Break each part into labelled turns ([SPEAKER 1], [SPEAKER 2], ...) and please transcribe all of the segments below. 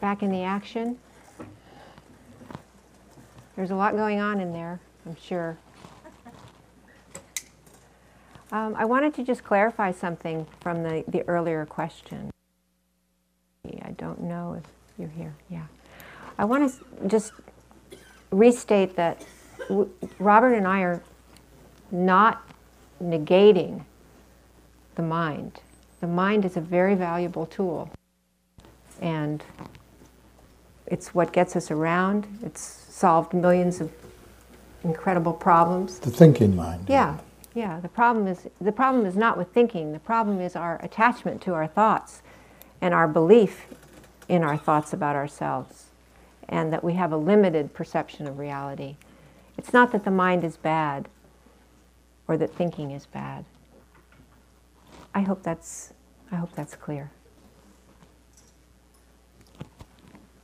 [SPEAKER 1] back in the action. There's a lot going on in there, I'm sure. Um, I wanted to just clarify something from the, the earlier question. I don't know if you're here. Yeah. I want to just restate that Robert and I are not negating the mind. The mind is a very valuable tool. And it's what gets us around. It's solved millions of incredible problems.
[SPEAKER 2] The thinking mind.
[SPEAKER 1] Yeah, yeah. The problem is the problem is not with thinking. The problem is our attachment to our thoughts and our belief in our thoughts about ourselves and that we have a limited perception of reality. It's not that the mind is bad or that thinking is bad. I hope that's I hope that's clear.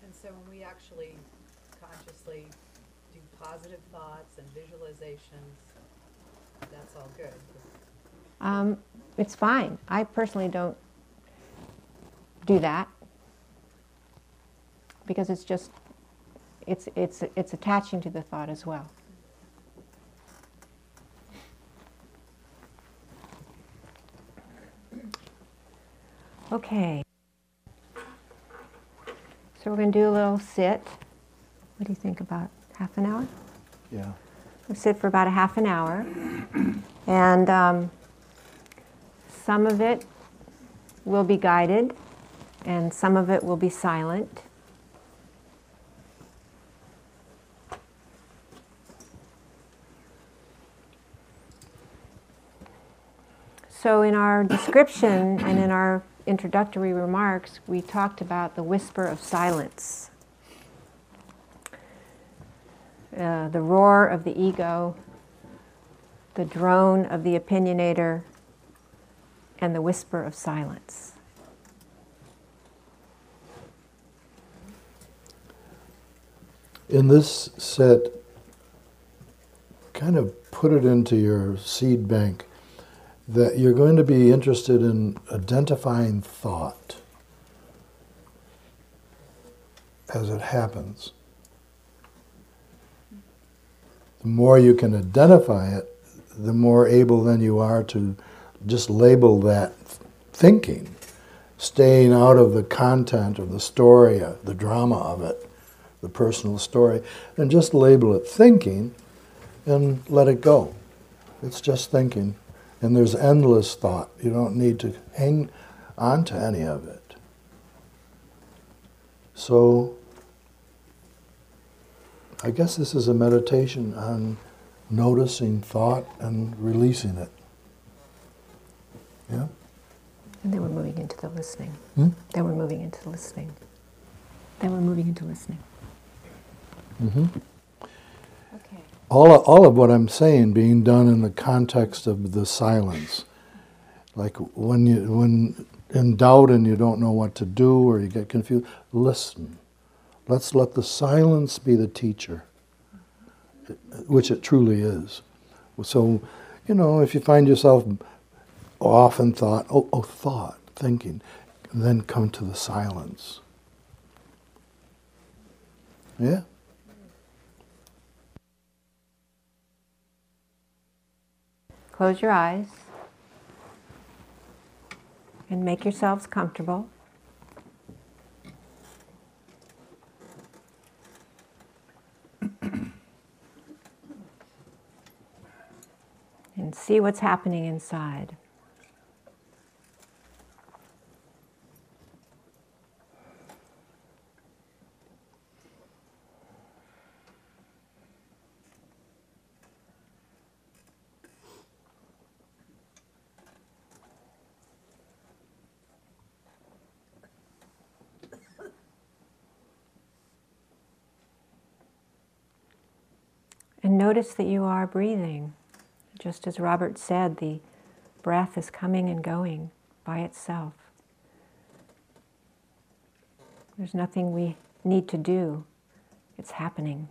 [SPEAKER 3] And so when we actually consciously do positive thoughts and visualizations, that's all good.
[SPEAKER 1] Um, it's fine. I personally don't do that because it's just it's it's it's attaching to the thought as well. Okay. So we're going to do a little sit. What do you think about half an hour?
[SPEAKER 2] Yeah.
[SPEAKER 1] We'll sit for about a half an hour. And um, some of it will be guided, and some of it will be silent. So, in our description and in our introductory remarks, we talked about the whisper of silence, uh, the roar of the ego, the drone of the opinionator, and the whisper of silence.
[SPEAKER 2] In this set, kind of put it into your seed bank that you're going to be interested in identifying thought as it happens. The more you can identify it, the more able then you are to just label that thinking, staying out of the content of the story, the drama of it, the personal story, and just label it thinking and let it go. It's just thinking. And there's endless thought. You don't need to hang on to any of it. So, I guess this is a meditation on noticing thought and releasing it. Yeah?
[SPEAKER 1] And then we're moving into the listening.
[SPEAKER 2] Hmm?
[SPEAKER 1] Then we're moving into the listening. Then we're moving into listening.
[SPEAKER 2] Mm-hmm.
[SPEAKER 1] Okay.
[SPEAKER 2] all, all of what I'm saying being done in the context of the silence. Like when you when in doubt and you don't know what to do or you get confused, listen. Let's let the silence be the teacher, which it truly is. So, you know, if you find yourself off in thought, oh, oh thought, thinking, then come to the silence. Yeah?
[SPEAKER 1] Close your eyes and make yourselves comfortable. And see what's happening inside. And notice that you are breathing. Just as Robert said, the breath is coming and going by itself. There's nothing we need to do, it's happening.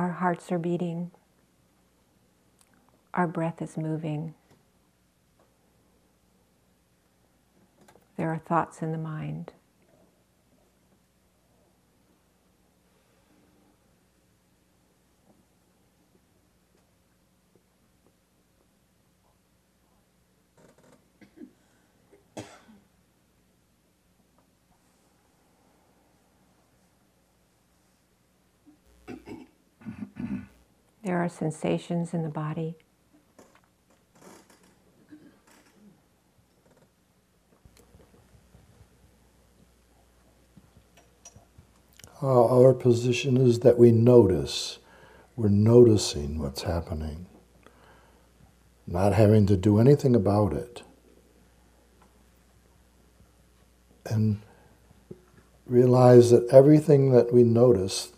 [SPEAKER 1] Our hearts are beating. Our breath is moving. There are thoughts in the mind. Sensations in the body.
[SPEAKER 2] Uh, our position is that we notice. We're noticing what's happening, not having to do anything about it. And realize that everything that we notice,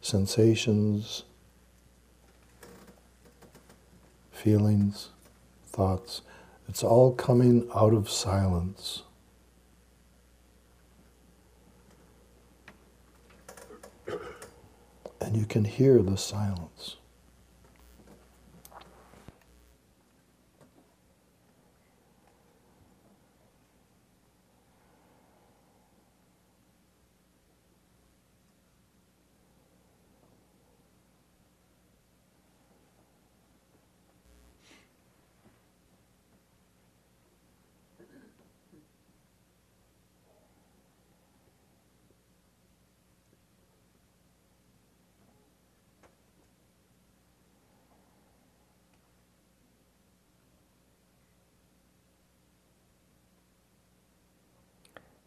[SPEAKER 2] sensations, feelings, thoughts, it's all coming out of silence. and you can hear the silence.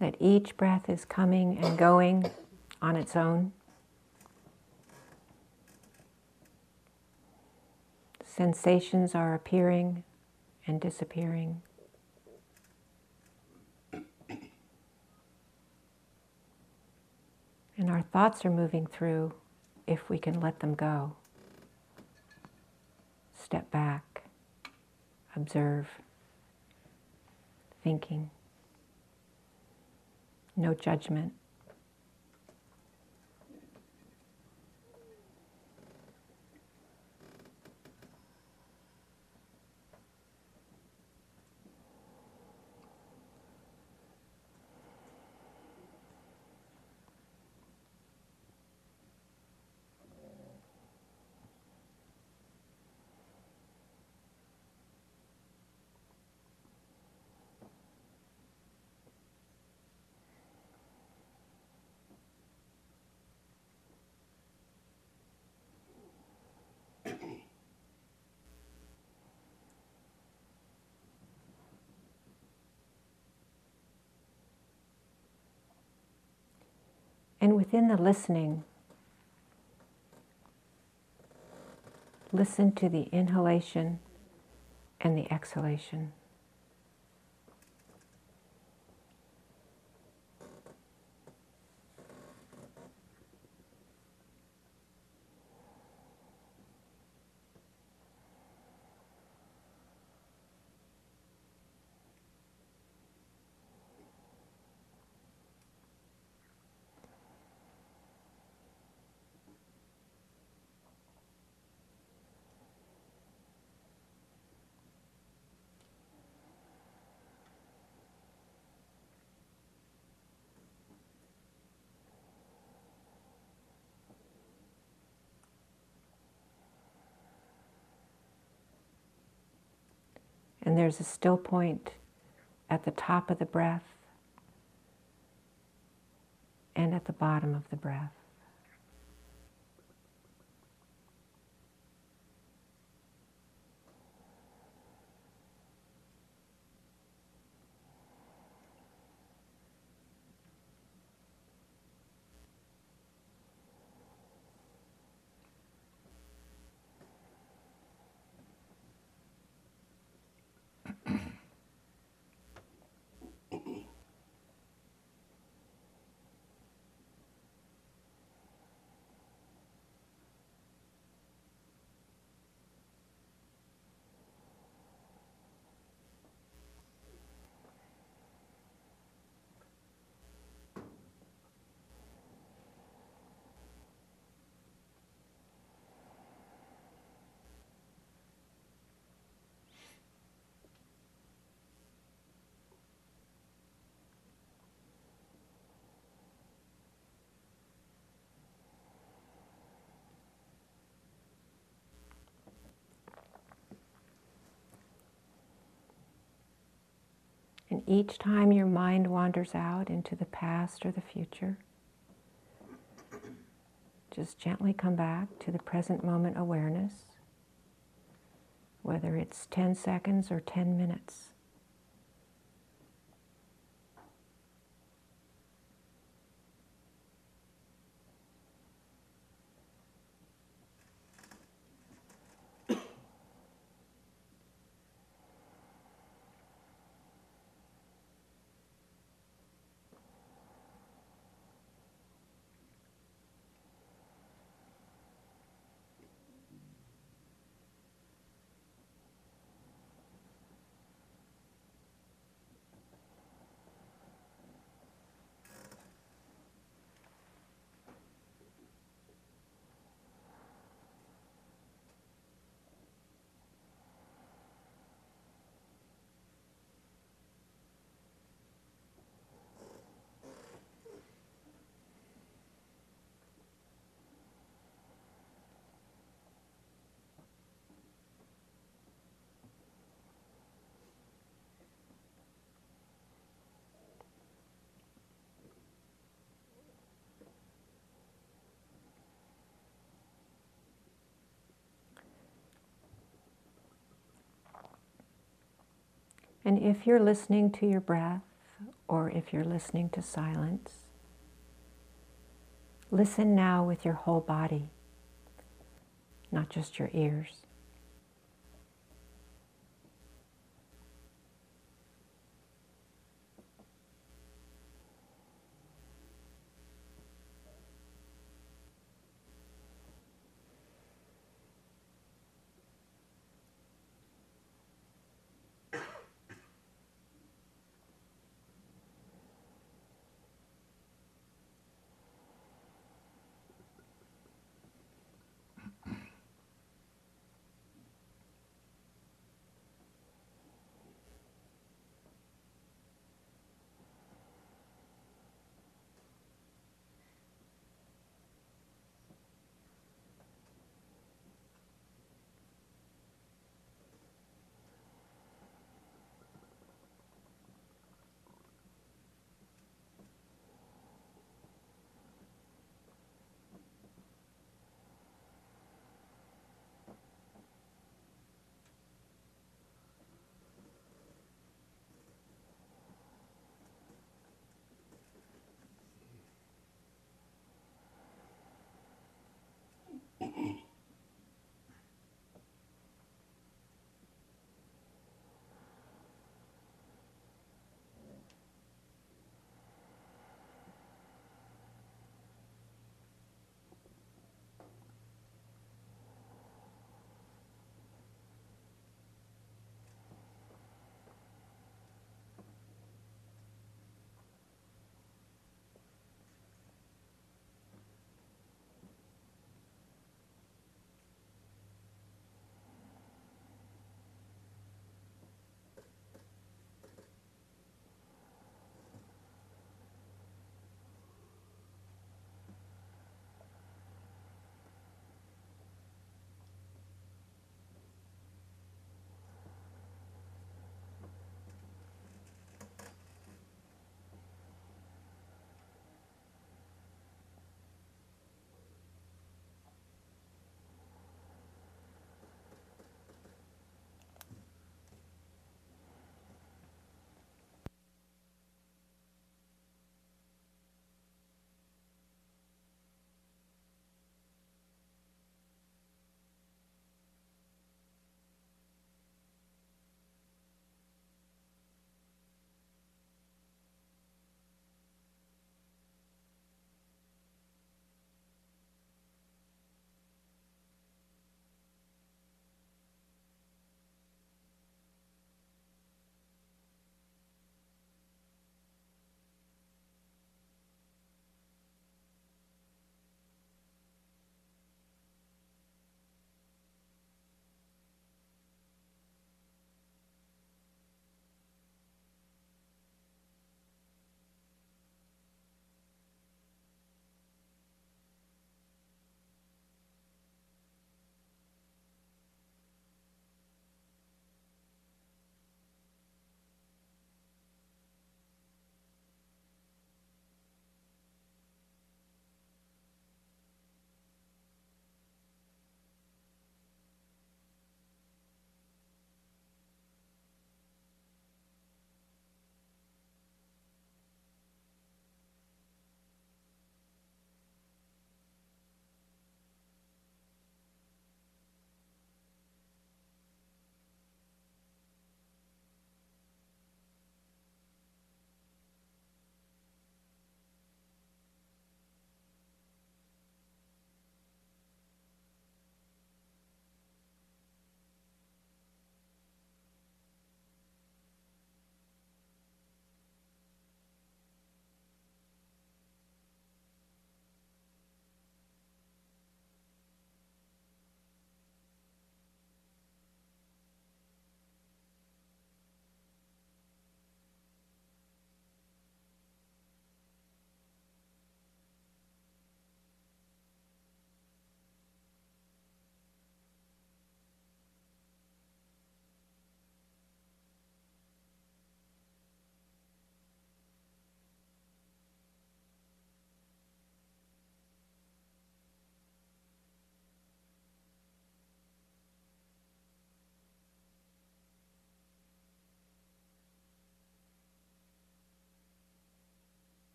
[SPEAKER 1] That each breath is coming and going on its own. Sensations are appearing and disappearing. And our thoughts are moving through if we can let them go. Step back, observe, thinking no judgment. And within the listening, listen to the inhalation and the exhalation. And there's a still point at the top of the breath and at the bottom of the breath. And each time your mind wanders out into the past or the future, just gently come back to the present moment awareness, whether it's 10 seconds or 10 minutes. And if you're listening to your breath or if you're listening to silence, listen now with your whole body, not just your ears.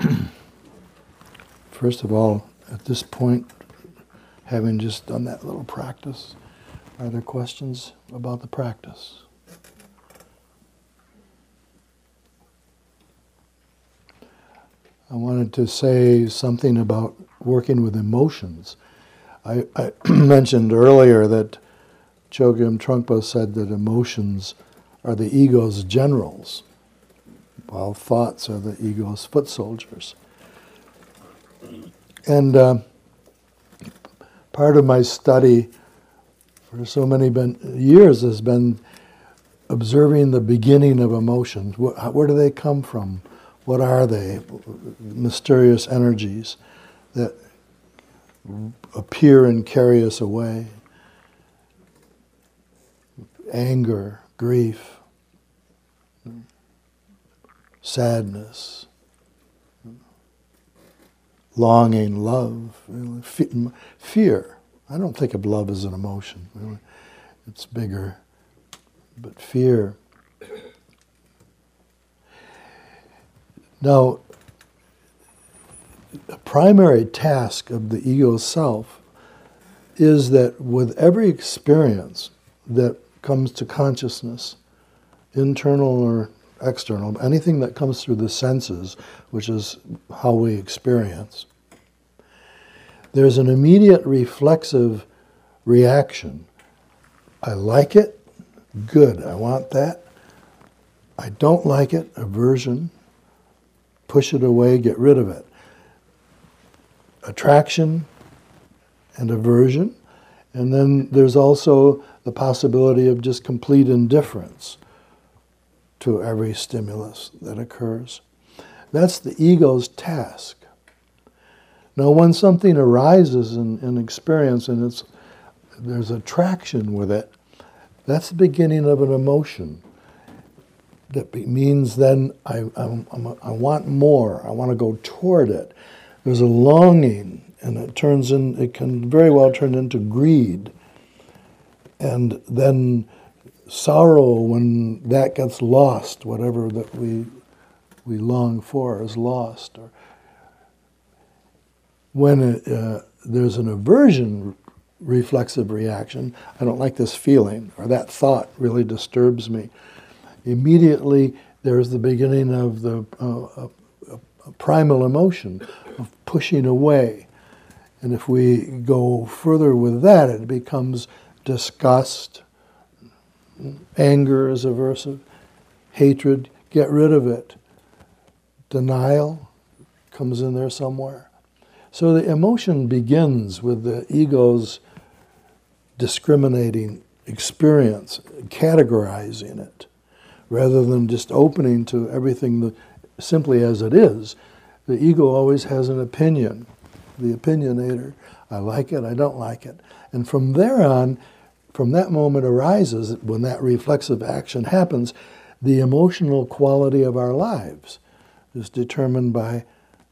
[SPEAKER 2] First of all, at this point, having just done that little practice, are there questions about the practice? I wanted to say something about working with emotions. I, I mentioned earlier that Chogyam Trungpa said that emotions are the ego's generals, while thoughts are the ego's foot soldiers. And uh, part of my study for so many been, years has been observing the beginning of emotions. Where, where do they come from? What are they? Mysterious energies that appear and carry us away. Anger, grief, sadness, longing, love, fear. I don't think of love as an emotion. Really. It's bigger. But fear. Now, a primary task of the ego self is that with every experience that comes to consciousness, internal or external, anything that comes through the senses, which is how we experience, there's an immediate reflexive reaction. I like it, good, I want that. I don't like it, aversion, push it away, get rid of it. Attraction and aversion. And then there's also the possibility of just complete indifference to every stimulus that occurs. That's the ego's task. Now, when something arises in, in experience and it's, there's attraction with it, that's the beginning of an emotion. That means then I, I, I want more, I want to go toward it. There's a longing, and it turns in, it can very well turn into greed. And then sorrow when that gets lost, whatever that we, we long for is lost. Or when it, uh, there's an aversion reflexive reaction, I don't like this feeling, or that thought really disturbs me. Immediately, there's the beginning of the uh, primal emotion of pushing away. And if we go further with that, it becomes disgust, anger is aversive, hatred, get rid of it. Denial comes in there somewhere. So the emotion begins with the ego's discriminating experience, categorizing it, rather than just opening to everything simply as it is. The ego always has an opinion, the opinionator. I like it, I don't like it. And from there on, from that moment arises, when that reflexive action happens, the emotional quality of our lives is determined by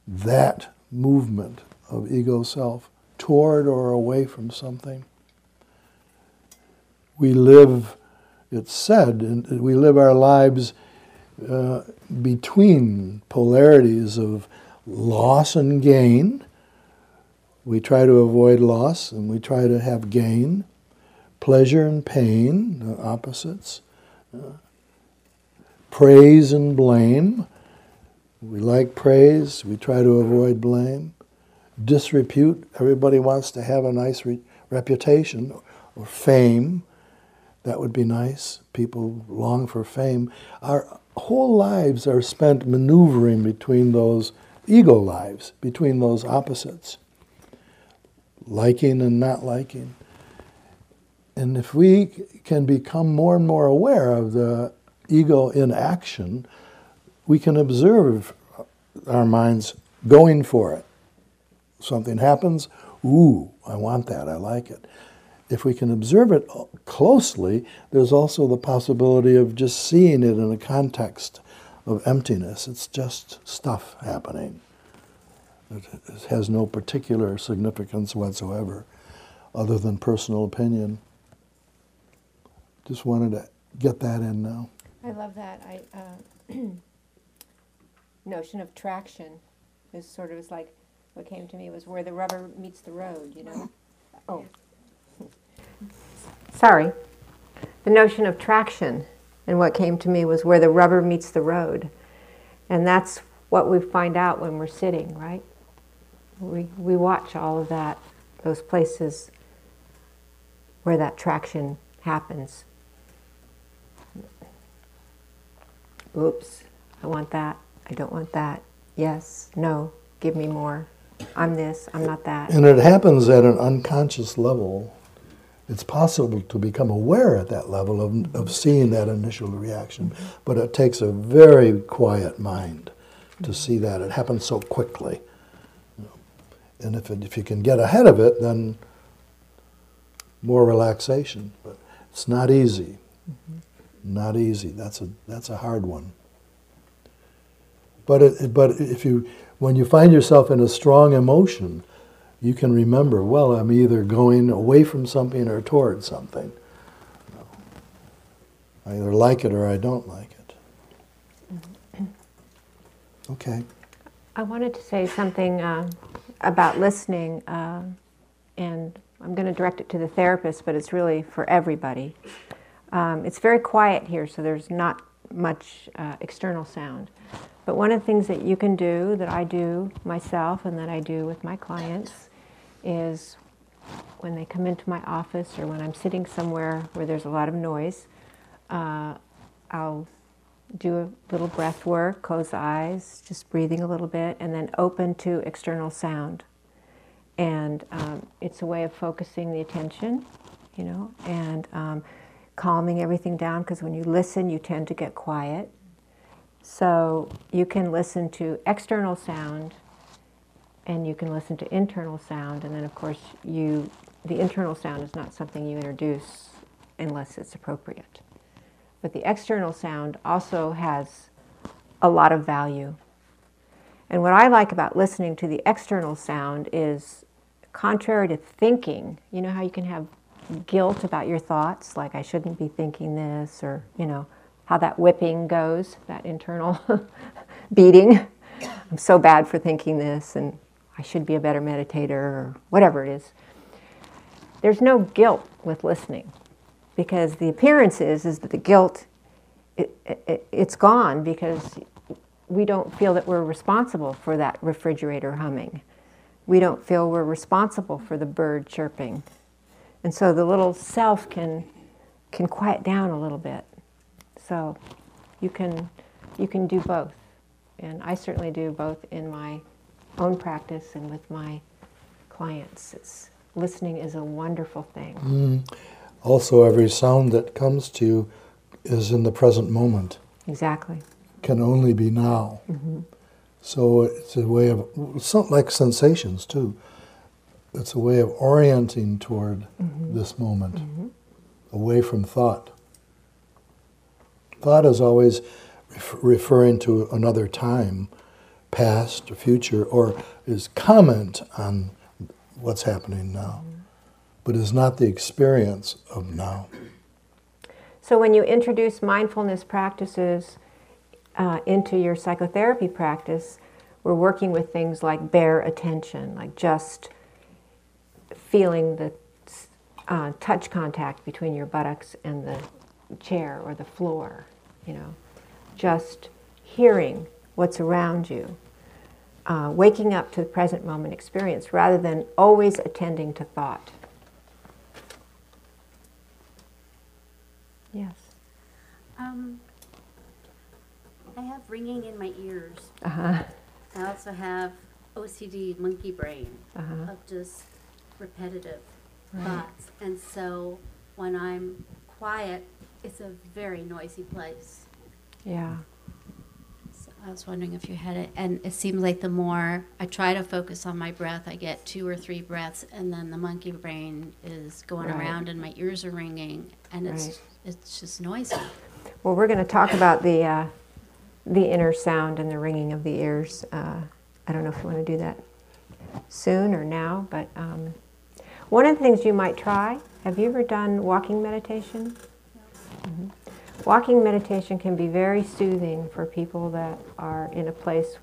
[SPEAKER 2] that movement of ego self toward or away from something. We live, it's said, and we live our lives uh, between polarities of loss and gain. We try to avoid loss and we try to have gain. Pleasure and pain, opposites. Uh, praise and blame. We like praise, we try to avoid blame disrepute. Everybody wants to have a nice re- reputation or fame. That would be nice. People long for fame. Our whole lives are spent maneuvering between those ego lives, between those opposites, liking and not liking. And if we can become more and more aware of the ego in action, we can observe our minds going for it something happens, ooh, I want that, I like it. If we can observe it closely, there's also the possibility of just seeing it in a context of emptiness. It's just stuff happening. It has no particular significance whatsoever other than personal opinion. Just wanted to get that in now.
[SPEAKER 1] I love that I, uh, notion of traction It's sort of, it's like, what came to me was where the rubber meets the road, you know? Oh. Sorry. The notion of traction, and what came to me was where the rubber meets the road. And that's what we find out when we're sitting, right? We, we watch all of that, those places where that traction happens. Oops, I want that. I don't want that. Yes, no, give me more. I'm this, I'm not that.
[SPEAKER 2] And it happens at an unconscious level. It's possible to become aware at that level of, of seeing that initial reaction, but it takes a very quiet mind to see that. It happens so quickly. And if, it, if you can get ahead of it, then more relaxation. But it's not easy. Mm-hmm. Not easy. That's a, that's a hard one. But, it, but if you, when you find yourself in a strong emotion, you can remember, well, I'm either going away from something or toward something. I either like it or I don't like it. Okay.
[SPEAKER 1] I wanted to say something uh, about listening, uh, and I'm going to direct it to the therapist, but it's really for everybody. Um, it's very quiet here, so there's not much uh, external sound. But one of the things that you can do, that I do myself and that I do with my clients, is when they come into my office or when I'm sitting somewhere where there's a lot of noise, uh, I'll do a little breath work, close eyes, just breathing a little bit, and then open to external sound. And um, it's a way of focusing the attention, you know, and um, calming everything down because when you listen, you tend to get quiet. So you can listen to external sound and you can listen to internal sound and then of course you the internal sound is not something you introduce unless it's appropriate. But the external sound also has a lot of value. And what I like about listening to the external sound is contrary to thinking, you know how you can have guilt about your thoughts, like I shouldn't be thinking this, or, you know, how that whipping goes, that internal beating. I'm so bad for thinking this, and I should be a better meditator, or whatever it is. There's no guilt with listening because the appearance is, is that the guilt it, it, it's gone because we don't feel that we're responsible for that refrigerator humming. We don't feel we're responsible for the bird chirping. And so the little self can, can quiet down a little bit. So you can, you can do both. And I certainly do both in my own practice and with my clients. It's, listening is a wonderful thing.
[SPEAKER 2] Mm. Also, every sound that comes to you is in the present moment.
[SPEAKER 1] Exactly.
[SPEAKER 2] Can only be now.
[SPEAKER 1] Mm-hmm.
[SPEAKER 2] So it's a way of, something like sensations too. It's a way of orienting toward
[SPEAKER 1] Mm-hmm.
[SPEAKER 2] this moment, away from thought. Thought is always ref- referring to another time, past or future, or is comment on what's happening now, but is not the experience of now.
[SPEAKER 1] So when you introduce mindfulness practices uh, into your psychotherapy practice, we're working with things like bare attention, like just feeling the uh, touch contact between your buttocks and the chair or the floor, you know, just hearing what's around you, uh, waking up to the present moment experience rather than always attending to thought. Yes.
[SPEAKER 4] Um, I have ringing in my ears.
[SPEAKER 1] Uh huh.
[SPEAKER 4] I also have OCD monkey brain
[SPEAKER 1] Uh-huh.
[SPEAKER 4] of just repetitive thoughts. And so when I'm quiet, it's a very noisy place.
[SPEAKER 1] Yeah.
[SPEAKER 4] So I was wondering if you had it. And it seems like the more I try to focus on my breath, I get two or three breaths, and then the monkey brain is going
[SPEAKER 1] Right.
[SPEAKER 4] around, and my ears are ringing, and it's
[SPEAKER 1] Right.
[SPEAKER 4] it's just noisy.
[SPEAKER 1] Well, we're going to talk about the uh, the inner sound and the ringing of the ears. Uh, I don't know if you want to do that soon or now, but um, one of the things you might try. Have you ever done walking meditation? Mhm. Walking meditation can be very soothing for people that are in a place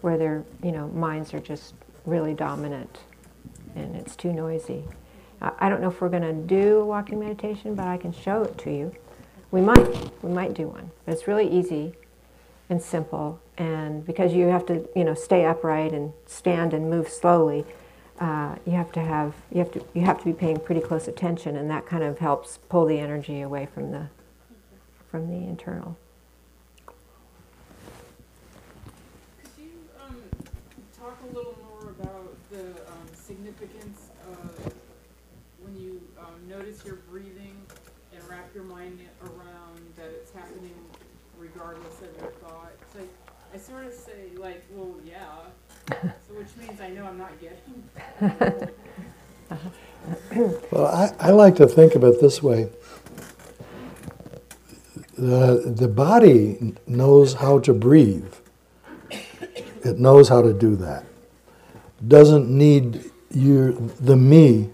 [SPEAKER 1] where their you know minds are just really dominant and it's too noisy. I I don't know if we're going to do a walking meditation, but I can show it to you. We might we might do one, but it's really easy and simple. And because you have to you know stay upright and stand and move slowly, uh, you have to have you have to you have to be paying pretty close attention, and that kind of helps pull the energy away from the from the internal.
[SPEAKER 5] Could you um, talk a little more about the um, significance of when you um, notice your breathing and wrap your mind around that it's happening regardless of your thoughts? Like, I sort of say, like, well, yeah, so which means I know I'm not getting.
[SPEAKER 2] Well, I, I like to think of it this way. The, the body knows how to breathe. It knows how to do that. Doesn't need you, the me,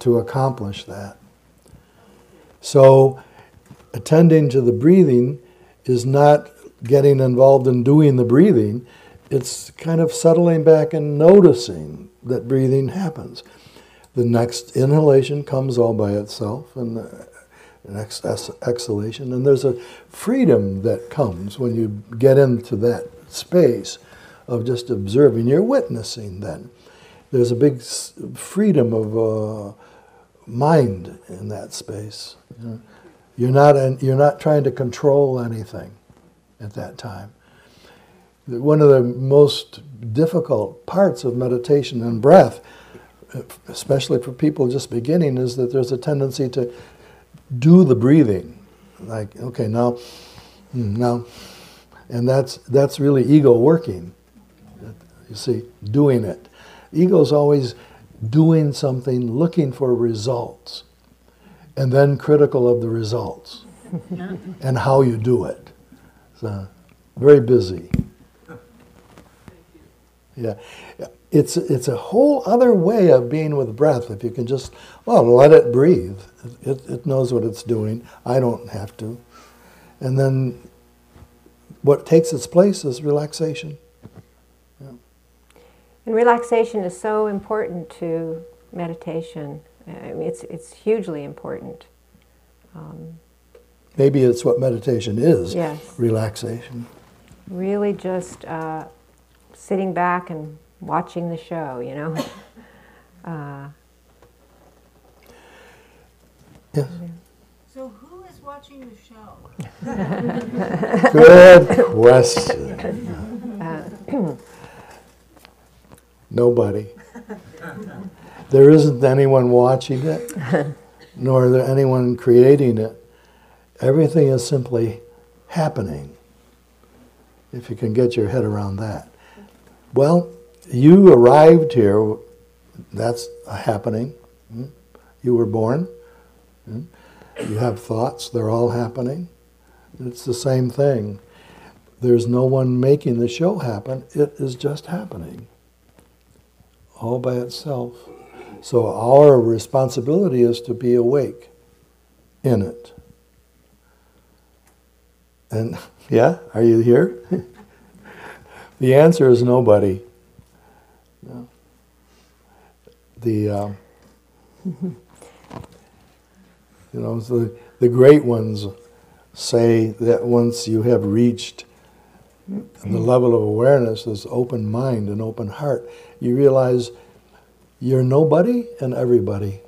[SPEAKER 2] to accomplish that. So, attending to the breathing is not getting involved in doing the breathing, it's kind of settling back and noticing that breathing happens. The next inhalation comes all by itself, and the next exhalation, and there's a freedom that comes when you get into that space of just observing. You're witnessing then. There's a big freedom of uh, mind in that space. You're not, you're not trying to control anything at that time. One of the most difficult parts of meditation and breath, especially for people just beginning, is that there's a tendency to do the breathing. Like, okay, now, mm, now, and that's, that's really ego working. You see, doing it. Ego's always doing something, looking for results, and then critical of the results and how you do it. So, very busy. Yeah. It's, it's a whole other way of being with breath if you can just, well, let it breathe. It, it knows what it's doing. I don't have to. And then what takes its place is relaxation.
[SPEAKER 1] And relaxation is so important to meditation. I mean, it's it's hugely important.
[SPEAKER 2] Maybe it's what meditation is
[SPEAKER 1] Yes.
[SPEAKER 2] relaxation.
[SPEAKER 1] Really, just uh, sitting back and watching the show. You know. uh,
[SPEAKER 2] Yes.
[SPEAKER 6] So who is watching the show?
[SPEAKER 2] Good question. Nobody. There isn't anyone watching it, nor is there anyone creating it. Everything is simply happening, if you can get your head around that. Well, you arrived here, that's happening. Hmm? You were born. Hmm? You have thoughts, they're all happening. It's the same thing. There's no one making the show happen, it is just happening all by itself. So our responsibility is to be awake in it. And yeah, are you here? the answer is nobody. No. The um, you know the the great ones say that once you have reached the level of awareness, this open mind and open heart, you realize you're nobody and everybody.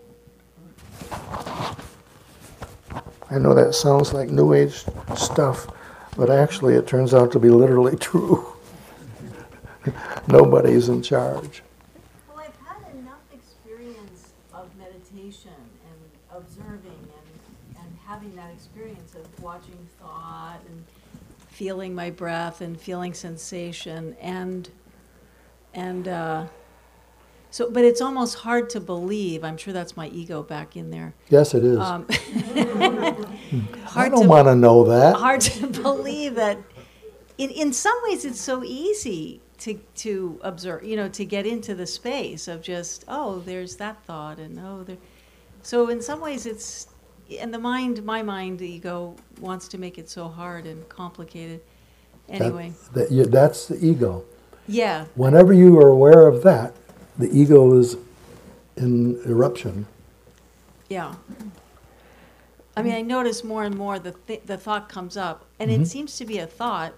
[SPEAKER 2] I know that sounds like New Age stuff, but actually it turns out to be literally true. Nobody's in charge.
[SPEAKER 6] Well, I've had enough experience of meditation and observing and, and having that experience of watching thought and feeling my breath and feeling sensation and and uh, so but it's almost hard to believe i'm sure that's my ego back in there
[SPEAKER 2] Yes, it is.
[SPEAKER 6] um,
[SPEAKER 2] I don't want to know that.
[SPEAKER 6] hard to believe that in, in some ways it's so easy to, to observe, you know, to get into the space of just, oh, there's that thought and oh, there. So in some ways it's, and the mind, my mind, the ego wants to make it so hard and complicated. Anyway,
[SPEAKER 2] that you- that's the ego.
[SPEAKER 6] Yeah,
[SPEAKER 2] Whenever you are aware of that, the ego is in eruption.
[SPEAKER 6] yeah. I mean, I notice more and more the, th- the thought comes up, and it mm-hmm. seems to be a thought.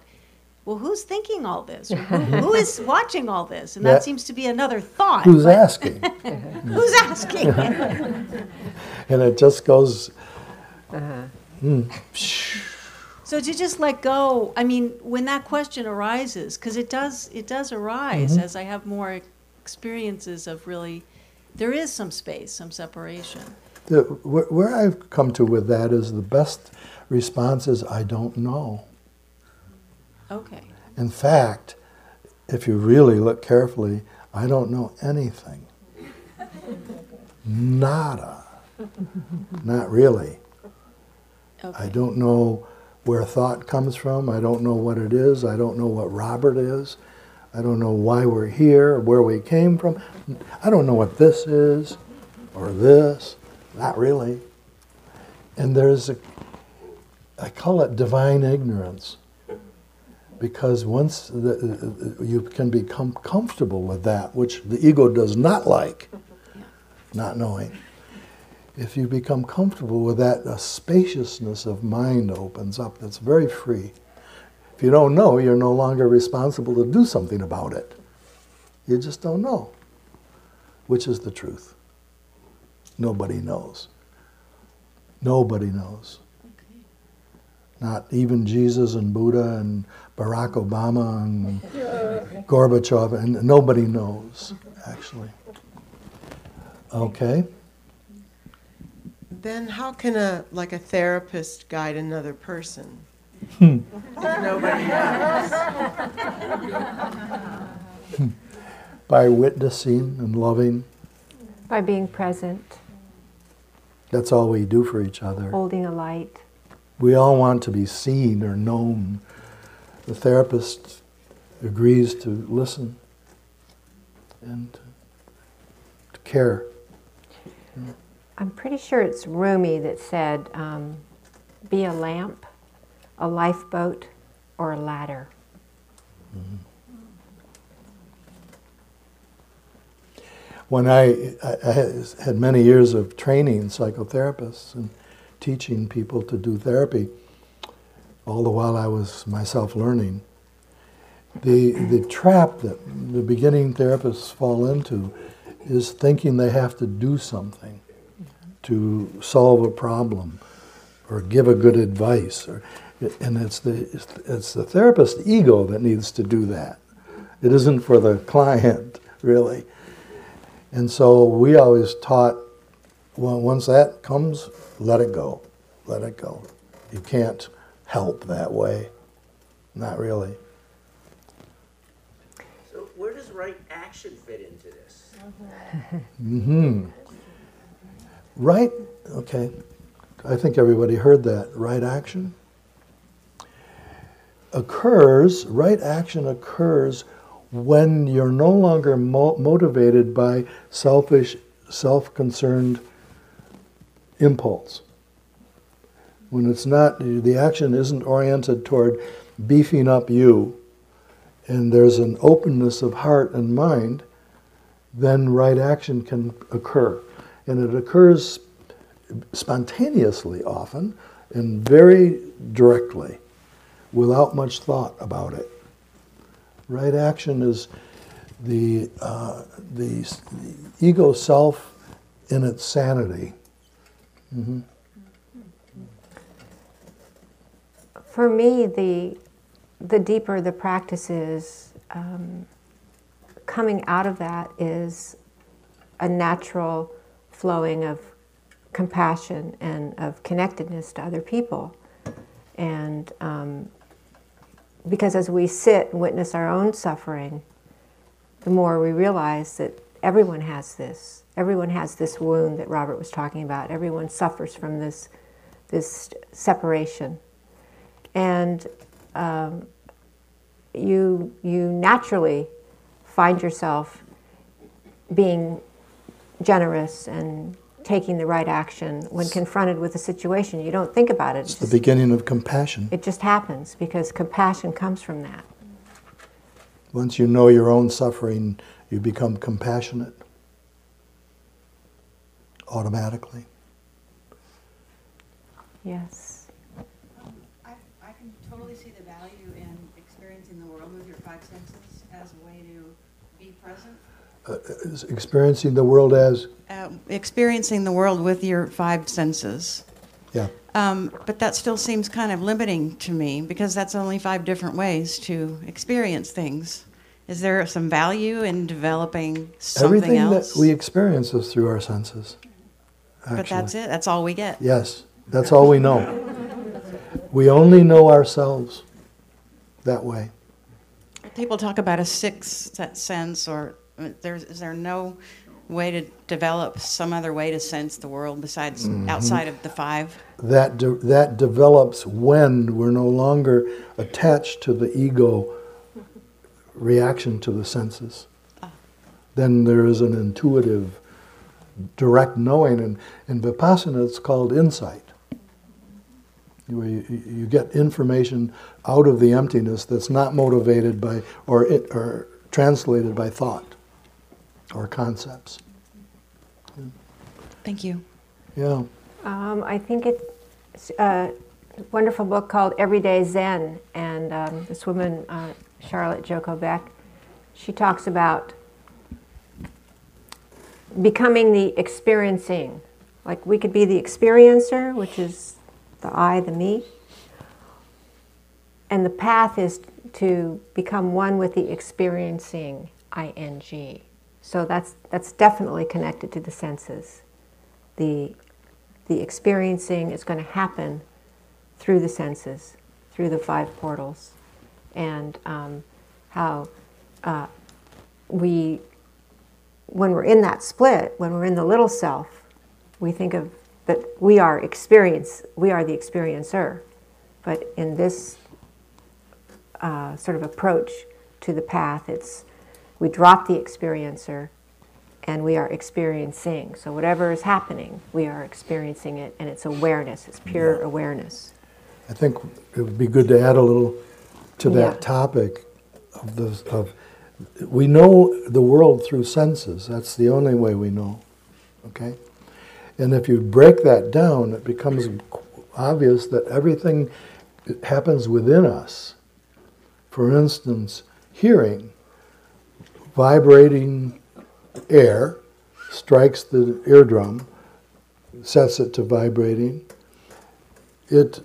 [SPEAKER 6] Well, who's thinking all this? Who, who is watching all this? And that
[SPEAKER 2] That-
[SPEAKER 6] seems to be another thought.
[SPEAKER 2] Who's
[SPEAKER 6] but
[SPEAKER 2] asking?
[SPEAKER 6] Who's asking?
[SPEAKER 2] And it just goes,
[SPEAKER 6] So to just let go, I mean, when that question arises, because it does, it does arise
[SPEAKER 2] Mm-hmm.
[SPEAKER 6] as I have more experiences of really, there is some space, some separation.
[SPEAKER 2] the, where, where I've come to with that is the best response is, I don't know.
[SPEAKER 6] Okay.
[SPEAKER 2] In fact, if you really look carefully, I don't know anything. Nada. Not really. I don't know where thought comes from. I don't know what it is. I don't know what Robert is. I don't know why we're here, or where we came from. I don't know what this is or this. Not really. And there's a, I call it divine ignorance. Because once the, you can become comfortable with that, which the ego does not like, not knowing. If you become comfortable with that, a spaciousness of mind opens up that's very free. If you don't know, you're no longer responsible to do something about it. You just don't know, which is the truth. Nobody knows. Nobody knows. Not even Jesus and Buddha and Barack Obama and Gorbachev, and nobody knows, actually. Okay?
[SPEAKER 7] Then how can a like a therapist guide another person? Hmm. Nobody knows.
[SPEAKER 2] By witnessing and loving,
[SPEAKER 1] By being present,
[SPEAKER 2] that's all we do for each other.
[SPEAKER 1] holding a light.
[SPEAKER 2] We all want to be seen or known. The therapist agrees to listen and to care.
[SPEAKER 1] I'm pretty sure it's Rumi that said, um, be a lamp, a lifeboat, or a ladder.
[SPEAKER 2] When I, I, I had many years of training psychotherapists and teaching people to do therapy, all the while I was myself learning, the, the trap that the beginning therapists fall into is thinking they have to do something to solve a problem or give a good advice. Or, and it's the, it's, the therapist ego that needs to do that. It isn't for the client, really. And so we always taught, well, once that comes, let it go. Let it go. You can't help that way. Not really.
[SPEAKER 8] So where does right action fit into this?
[SPEAKER 2] mm-hmm. Right, okay. I think everybody heard that. Right action occurs, right action occurs when you're no longer mo- motivated by selfish, self concerned impulse. When it's not, the action isn't oriented toward beefing up you, and there's an openness of heart and mind, then right action can occur. And it occurs spontaneously often and very directly without much thought about it. Right action is the, uh, the, the ego self in its sanity.
[SPEAKER 1] For me, the, the deeper the practice is, um, coming out of that is a natural flowing of compassion and of connectedness to other people. And um, because as we sit and witness our own suffering, the more we realize that everyone has this. Everyone has this wound that Robert was talking about. Everyone suffers from this, this separation. And um, you, you naturally find yourself being generous and taking the right action when confronted with a situation. You don't think about it.
[SPEAKER 2] It's
[SPEAKER 1] It
[SPEAKER 2] the
[SPEAKER 1] just,
[SPEAKER 2] beginning of compassion.
[SPEAKER 1] it just happens because compassion comes from that.
[SPEAKER 2] Once you know your own suffering, you become compassionate automatically.
[SPEAKER 1] Yes.
[SPEAKER 9] I, I can totally see the value in experiencing the world with your five senses as a way to be present.
[SPEAKER 2] Uh, experiencing the world as,
[SPEAKER 9] Uh, experiencing the world with your five senses.
[SPEAKER 2] yeah.
[SPEAKER 9] Um, but that still seems kind of limiting to me because that's only five different ways to experience things. Is there some value in developing something
[SPEAKER 2] Everything
[SPEAKER 9] else?
[SPEAKER 2] that we experience is through our senses.
[SPEAKER 9] but that's it. That's all we get.
[SPEAKER 2] Yes, that's all we know. We only know ourselves that way.
[SPEAKER 9] People talk about a sixth sense, or uh, there's is there no way to develop some other way to sense the world besides
[SPEAKER 2] Mm-hmm.
[SPEAKER 9] outside of the five?
[SPEAKER 2] That, de- that develops when we're no longer attached to the ego reaction to the senses. Then there is an intuitive, direct knowing, and in Vipassana it's called insight. Where you, you get information out of the emptiness that's not motivated by or, it, or translated by thought or concepts.
[SPEAKER 9] Thank you.
[SPEAKER 2] Yeah.
[SPEAKER 1] Um, I think it's a wonderful book called Everyday Zen, and um, this woman, uh, Charlotte Joko Beck, she talks about becoming the experiencing. Like we could be the experiencer, which is the I, the me, and the path is to become one with the experiencing, ing. So that's that's definitely connected to the senses. The the experiencing is going to happen through the senses, through the five portals, and um, how uh, we, when we're in that split, when we're in the little self, we think of that we are experience, we are the experiencer, but in this uh, sort of approach to the path, it's we drop the experiencer and we are experiencing. So whatever is happening, we are experiencing it, and it's awareness. It's pure awareness.
[SPEAKER 2] I think it would be good to add a little to that
[SPEAKER 1] Yeah.
[SPEAKER 2] topic of the of we know the world through senses. That's the only way we know. Okay? And if you break that down, it becomes obvious that everything happens within us. For instance, hearing, vibrating air strikes the eardrum, sets it to vibrating. It,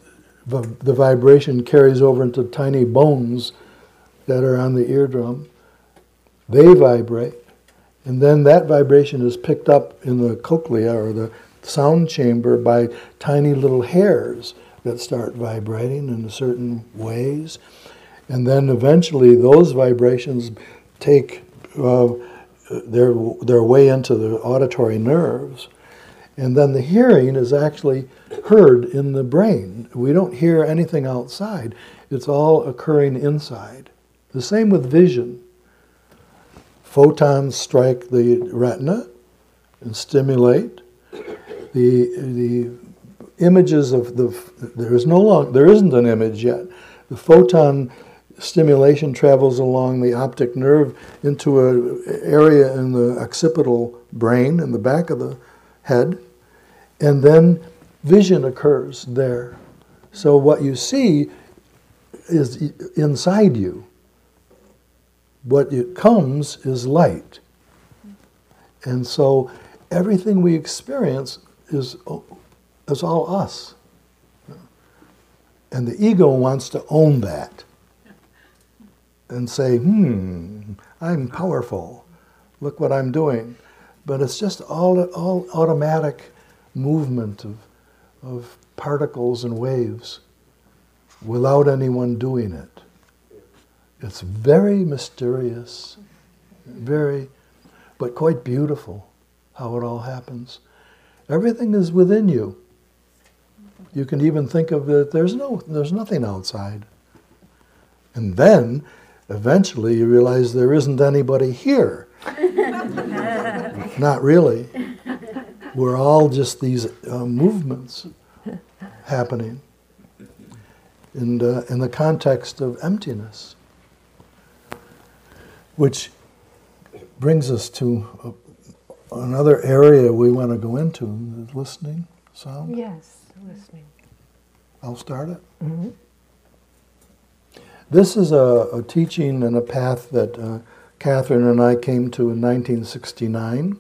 [SPEAKER 2] the, vibration carries over into tiny bones that are on the eardrum. They vibrate, and then that vibration is picked up in the cochlea or the sound chamber by tiny little hairs that start vibrating in certain ways. And then eventually those vibrations take uh, their, their way into the auditory nerves. And then the hearing is actually heard in the brain. We don't hear anything outside, it's all occurring inside. The same with vision. Photons strike the retina and stimulate. The, the images of the, there is no long, there isn't an image yet. The photon stimulation travels along the optic nerve into an area in the occipital brain in the back of the head, and then vision occurs there. So what you see is inside you. What it comes is light. And so everything we experience is, is all us. And the ego wants to own that and say, hmm, I'm powerful. Look what I'm doing. But it's just all, all automatic movement of, of particles and waves without anyone doing it. It's very mysterious, very, but quite beautiful how it all happens. Everything is within you. You can even think of it, there's, no, there's nothing outside. And then eventually you realize there isn't anybody here. Not really. We're all just these uh, movements happening in, uh, in the context of emptiness. Which brings us to a, another area we want to go into is listening sound.
[SPEAKER 1] Yes, listening.
[SPEAKER 2] I'll start it.
[SPEAKER 1] Mhm.
[SPEAKER 2] This is a, a teaching and a path that uh, Catherine and I came to in 1969.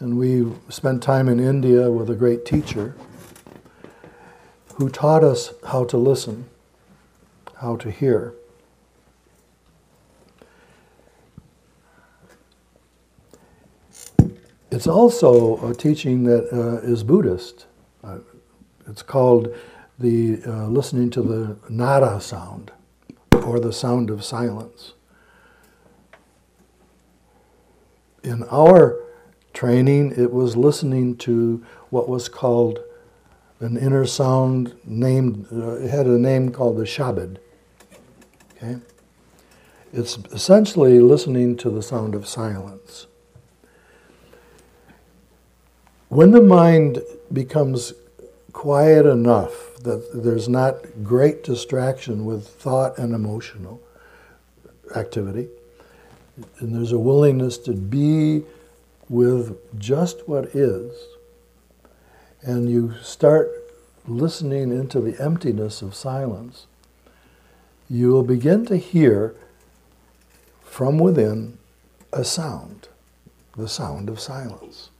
[SPEAKER 2] And we spent time in India with a great teacher who taught us how to listen, how to hear. It's also a teaching that uh, is Buddhist. Uh, it's called the uh, listening to the nada sound or the sound of silence. In our training, it was listening to what was called an inner sound named, uh, it had a name called the Shabad. Okay? It's essentially listening to the sound of silence. When the mind becomes quiet enough that there's not great distraction with thought and emotional activity, and there's a willingness to be with just what is, and you start listening into the emptiness of silence, you will begin to hear from within a sound, the sound of silence.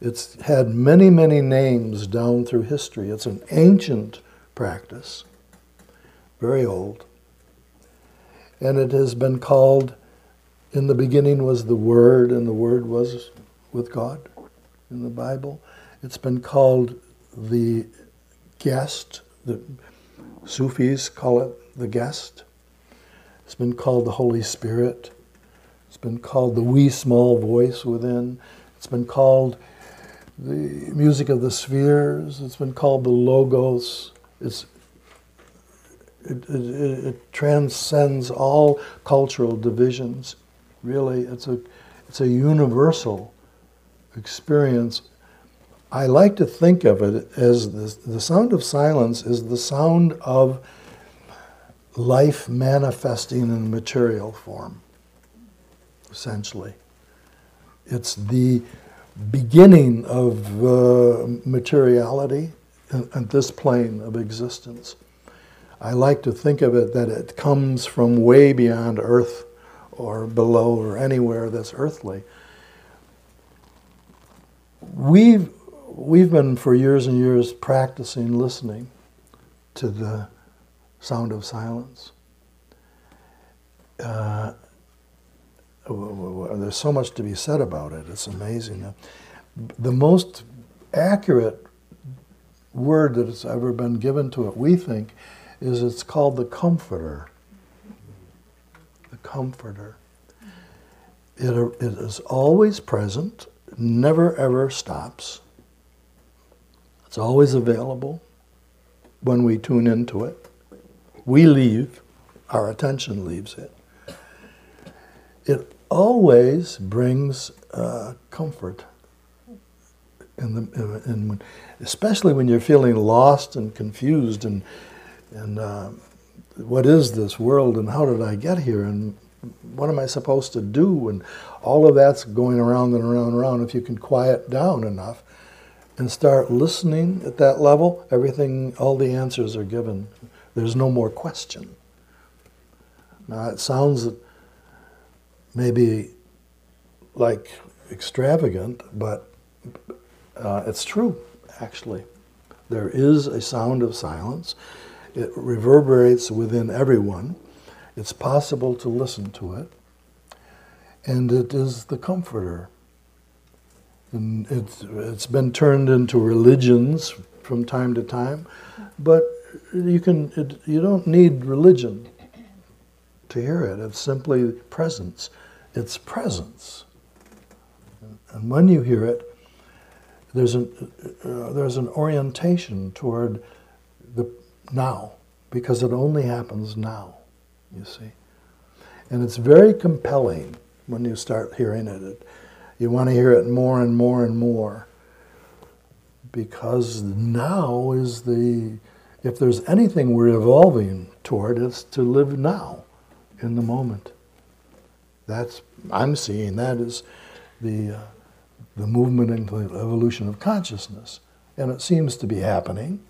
[SPEAKER 2] It's had many, many names down through history. It's an ancient practice, very old. And it has been called, in the beginning was the Word, and the Word was with God in the Bible. It's been called the guest, the Sufis call it the guest. It's been called the Holy Spirit. It's been called the wee small voice within. It's been called the music of the spheres. It's been called the logos. It's, it, it, it transcends all cultural divisions. Really, it's a, it's a universal experience. I like to think of it as the, the sound of silence is the sound of life manifesting in material form, essentially. It's the beginning of uh, materiality at this plane of existence. I like to think of it that it comes from way beyond Earth or below or anywhere that's earthly. We've, we've been for years and years practicing listening to the sound of silence. Uh, there's so much to be said about it. It's amazing. The most accurate word that has ever been given to it, we think, is it's called the comforter. Comforter. It, it is always present, never ever stops. It's always available when we tune into it. We leave, our attention leaves it. It always brings uh, comfort. In the, in, especially when you're feeling lost and confused and, and uh, what is this world and how did I get here and what am I supposed to do and all of that's going around and around and around. If you can quiet down enough and start listening at that level, everything, all the answers are given. There's no more question. Now it sounds maybe like extravagant, but uh, it's true, actually. There is a sound of silence. It reverberates within everyone. It's possible to listen to it. And it is the comforter. And it's, it's been turned into religions from time to time, but you, can, it, you don't need religion to hear it. It's simply presence. It's presence. And when you hear it, there's an, uh, there's an orientation toward now, because it only happens now, you see. And it's very compelling when you start hearing it. it you want to hear it more and more and more, because now is the, if there's anything we're evolving toward, it's to live now, in the moment. That's I'm seeing that as the uh, the movement and the evolution of consciousness, and it seems to be happening.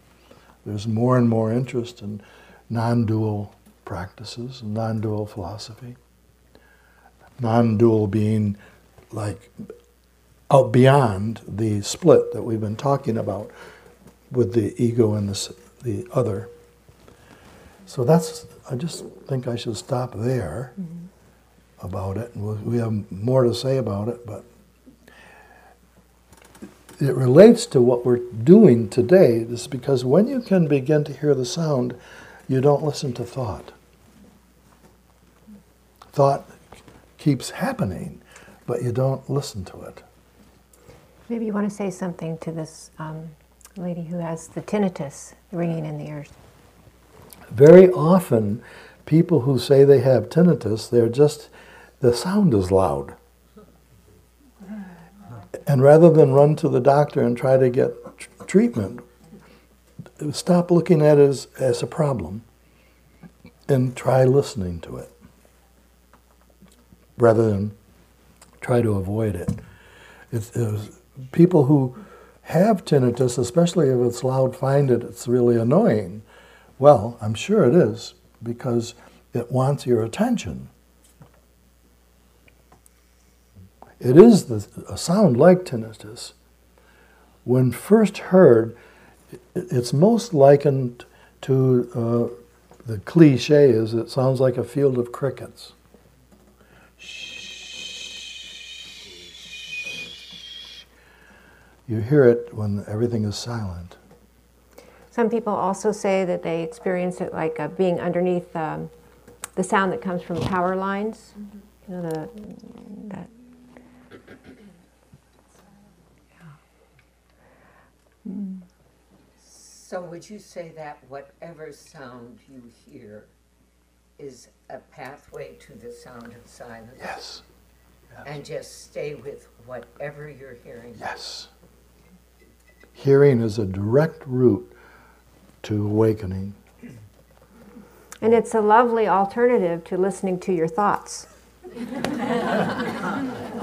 [SPEAKER 2] There's more and more interest in non-dual practices, non-dual philosophy. Non-dual being like out beyond the split that we've been talking about with the ego and the, the other. So that's, I just think I should stop there mm-hmm. about it. And we- we have more to say about it, but it relates to what we're doing today. Is because when you can begin to hear the sound, you don't listen to thought. Thought keeps happening, but you don't listen to it.
[SPEAKER 1] Maybe you want to say something to this um, lady who has the tinnitus ringing in the ears.
[SPEAKER 2] Very often, people who say they have tinnitus, they're just, the sound is loud. And rather than run to the doctor and try to get tr- treatment, stop looking at it as, as a problem and try listening to it rather than try to avoid it. It's, it's people who have tinnitus, especially if it's loud, find it it's really annoying. Well, I'm sure it is because it wants your attention. It is the, a sound like tinnitus. When first heard, it's most likened to uh, the cliche is it sounds like a field of crickets. You hear it when everything is silent.
[SPEAKER 1] Some people also say that they experience it like uh, being underneath um, the sound that comes from power lines. You know, the, that.
[SPEAKER 10] So would you say that whatever sound you hear is a pathway to the sound of silence?
[SPEAKER 2] Yes,
[SPEAKER 10] And just stay with whatever you're hearing?
[SPEAKER 2] yes. Hearing is a direct route to awakening.
[SPEAKER 1] And it's a lovely alternative to listening to your thoughts.
[SPEAKER 2] Who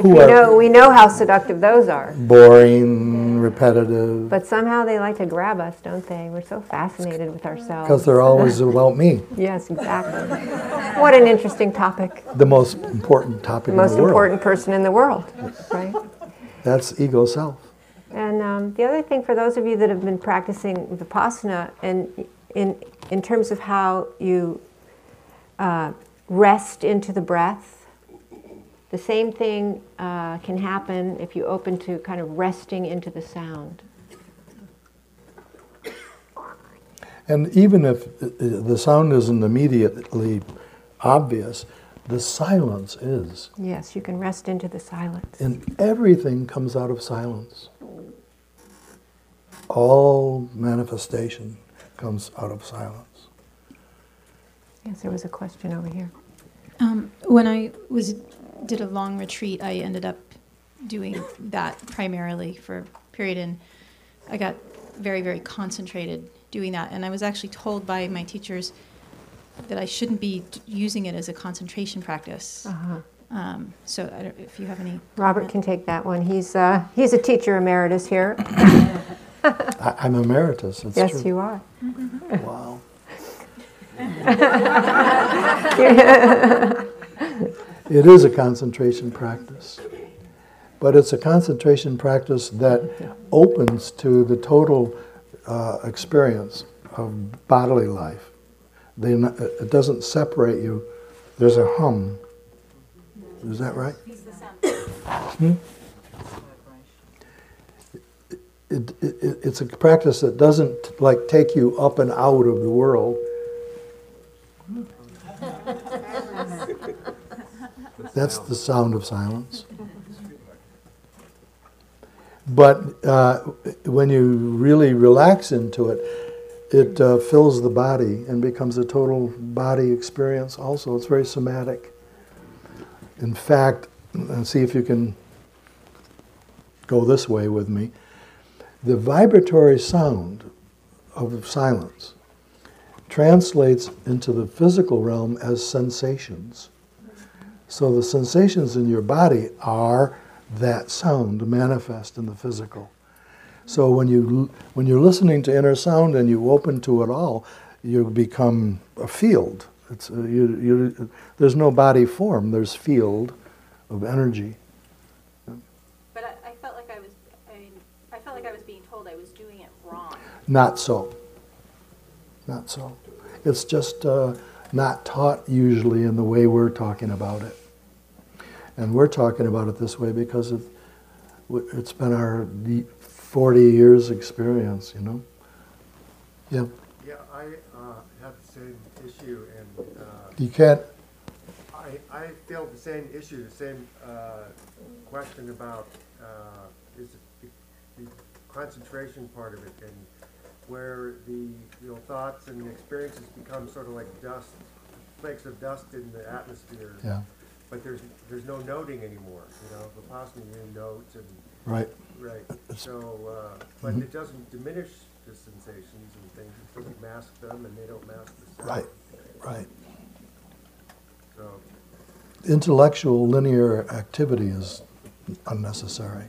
[SPEAKER 1] We
[SPEAKER 2] are
[SPEAKER 1] know, we know how seductive those are.
[SPEAKER 2] boring, repetitive,
[SPEAKER 1] But somehow they like to grab us, don't they? We're so fascinated with ourselves.
[SPEAKER 2] because they're always about me.
[SPEAKER 1] Yes, exactly. What an interesting topic.
[SPEAKER 2] The most important topic
[SPEAKER 1] The most
[SPEAKER 2] the world.
[SPEAKER 1] important person in the world, right?
[SPEAKER 2] That's ego self.
[SPEAKER 1] And um, the other thing for those of you that have been practicing Vipassana, and in, in terms of how you uh, rest into the breath, the same thing uh, can happen if you open to kind of resting into the sound.
[SPEAKER 2] And even if the sound isn't immediately obvious, the silence is.
[SPEAKER 1] Yes, you can rest into the silence.
[SPEAKER 2] And everything comes out of silence. All manifestation comes out of silence.
[SPEAKER 1] Yes, there was a question over here.
[SPEAKER 11] Um, when I was did a long retreat, I ended up doing that primarily for a period, and I got very, very concentrated doing that. And I was actually told by my teachers that I shouldn't be t- using it as a concentration practice.
[SPEAKER 1] Uh-huh.
[SPEAKER 11] Um, so, I don't, if you have any,
[SPEAKER 1] Robert can take that one. He's, uh, he's a teacher emeritus here.
[SPEAKER 2] I, I'm emeritus. It's
[SPEAKER 1] yes,
[SPEAKER 2] true.
[SPEAKER 1] you are.
[SPEAKER 2] Wow. It is a concentration practice, but it's a concentration practice that opens to the total uh, experience of bodily life. They, it doesn't separate you. There's a hum. Is that right? Hmm? It, it, it- it's a practice that doesn't like take you up and out of the world. That's the sound of silence. But uh, when you really relax into it, it uh, fills the body and becomes a total body experience also. It's very somatic. In fact, and see if you can go this way with me. The vibratory sound of silence translates into the physical realm as sensations. So the sensations in your body are that sound manifest in the physical. So when you when you're listening to inner sound and you open to it all, you become a field. It's uh, you, you, there's no body form. There's field of energy.
[SPEAKER 12] But I, I felt like I was, I mean, I felt like I was being told I was doing it wrong.
[SPEAKER 2] Not so. Not so. It's just uh, not taught usually in the way we're talking about it. And we're talking about it this way because it, it's been our 40 years experience, you know? Yeah.
[SPEAKER 13] Yeah, I uh, have the same issue, and uh,
[SPEAKER 2] You can't,
[SPEAKER 13] I, I feel the same issue, the same uh, question about uh, is it the, the concentration part of it, and where the you know thoughts and experiences become sort of like dust, flakes of dust in the atmosphere.
[SPEAKER 2] Yeah.
[SPEAKER 13] But there's there's no noting anymore. You know, the Vipassana you notes and
[SPEAKER 2] Right.
[SPEAKER 13] Right. So, uh, but it doesn't diminish the sensations and things. It doesn't mask them, and they don't mask the sound.
[SPEAKER 2] Right. right.
[SPEAKER 13] So,
[SPEAKER 2] Intellectual linear activity is unnecessary.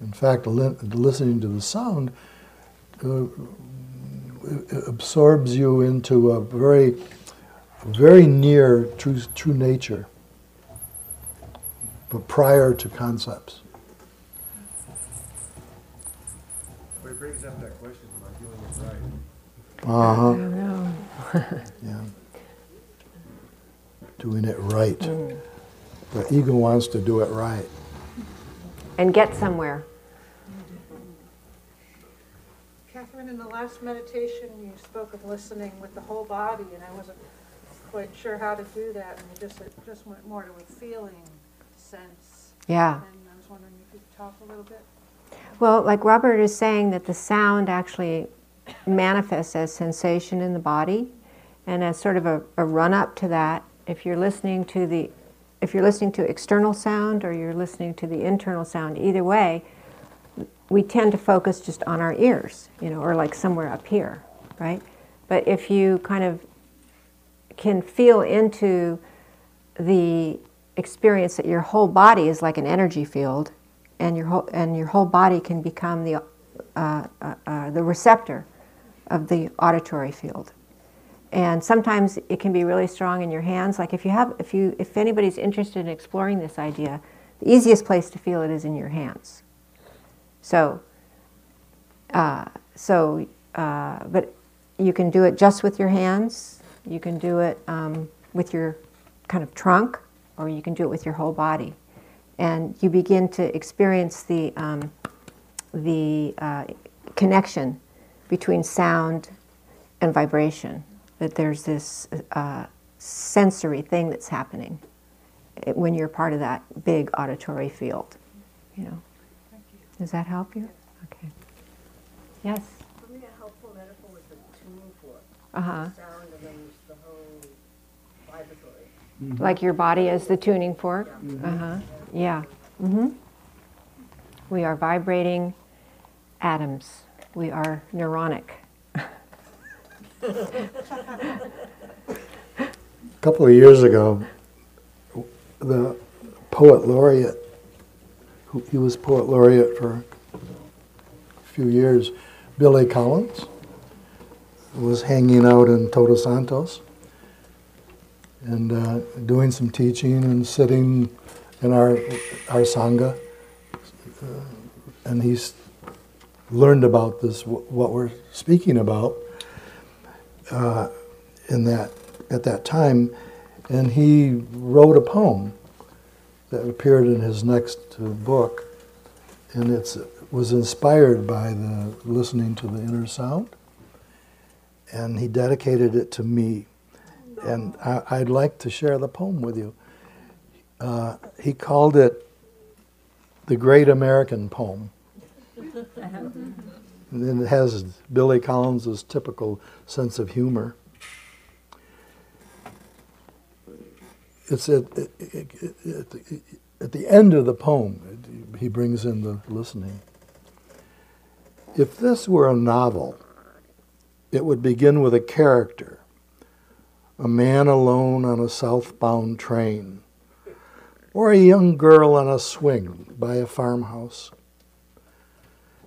[SPEAKER 2] In fact, li- listening to the sound uh, absorbs you into a very, very near true, true nature, but prior to concepts.
[SPEAKER 13] but it brings up that question: Am I doing it right?
[SPEAKER 2] Uh huh.
[SPEAKER 1] know.
[SPEAKER 2] Yeah. Doing it right.
[SPEAKER 1] Mm.
[SPEAKER 2] The ego wants to do it right.
[SPEAKER 1] And get somewhere.
[SPEAKER 14] Catherine, in the last meditation, you spoke of listening with the whole body, and I wasn't quite sure how to do that, and you just, it just went more to a feeling sense.
[SPEAKER 1] Yeah.
[SPEAKER 14] And I was wondering if you could talk a little bit.
[SPEAKER 1] Well, like Robert is saying, that the sound actually manifests as sensation in the body, and as sort of a, a run up to that, if you're listening to the, if you're listening to external sound or you're listening to the internal sound, either way, we tend to focus just on our ears, you know, or like somewhere up here, right? But if you kind of can feel into the experience that your whole body is like an energy field, and your whole and your whole body can become the uh, uh, uh, the receptor of the auditory field. And sometimes it can be really strong in your hands. Like if you have, if you, if anybody's interested in exploring this idea, the easiest place to feel it is in your hands. So, uh, so, uh, but you can do it just with your hands. You can do it um, with your kind of trunk, or you can do it with your whole body, and you begin to experience the um, the uh, connection between sound and vibration. That there's this uh, sensory thing that's happening eh, when you're part of that big auditory field. You know. Does that help you? Okay. Yes.
[SPEAKER 10] For me, a helpful metaphor was the tuning fork.
[SPEAKER 1] Uh-huh.
[SPEAKER 10] Sound and then the whole vibratory.
[SPEAKER 1] Like your body as the tuning fork?
[SPEAKER 10] Mhm.
[SPEAKER 1] Uh-huh. Yeah. Mm-hmm. We are vibrating atoms. We are neuronic.
[SPEAKER 2] A couple of years ago, the poet laureate, who, he was poet laureate for a few years, Billy Collins, was hanging out in Todos Santos and uh, doing some teaching and sitting in our, our Sangha. Uh, and he's learned about this, what we're speaking about uh, in that, at that time. And he wrote a poem that appeared in his next uh, book. And it was inspired by the listening to the inner sound. And he dedicated it to me. And I, I'd like to share the poem with you. Uh, he called it the Great American Poem. And then it has Billy Collins' typical sense of humor. It's at, at, at the end of the poem, he brings in the listening. If this were a novel, it would begin with a character a man alone on a southbound train, or a young girl on a swing by a farmhouse.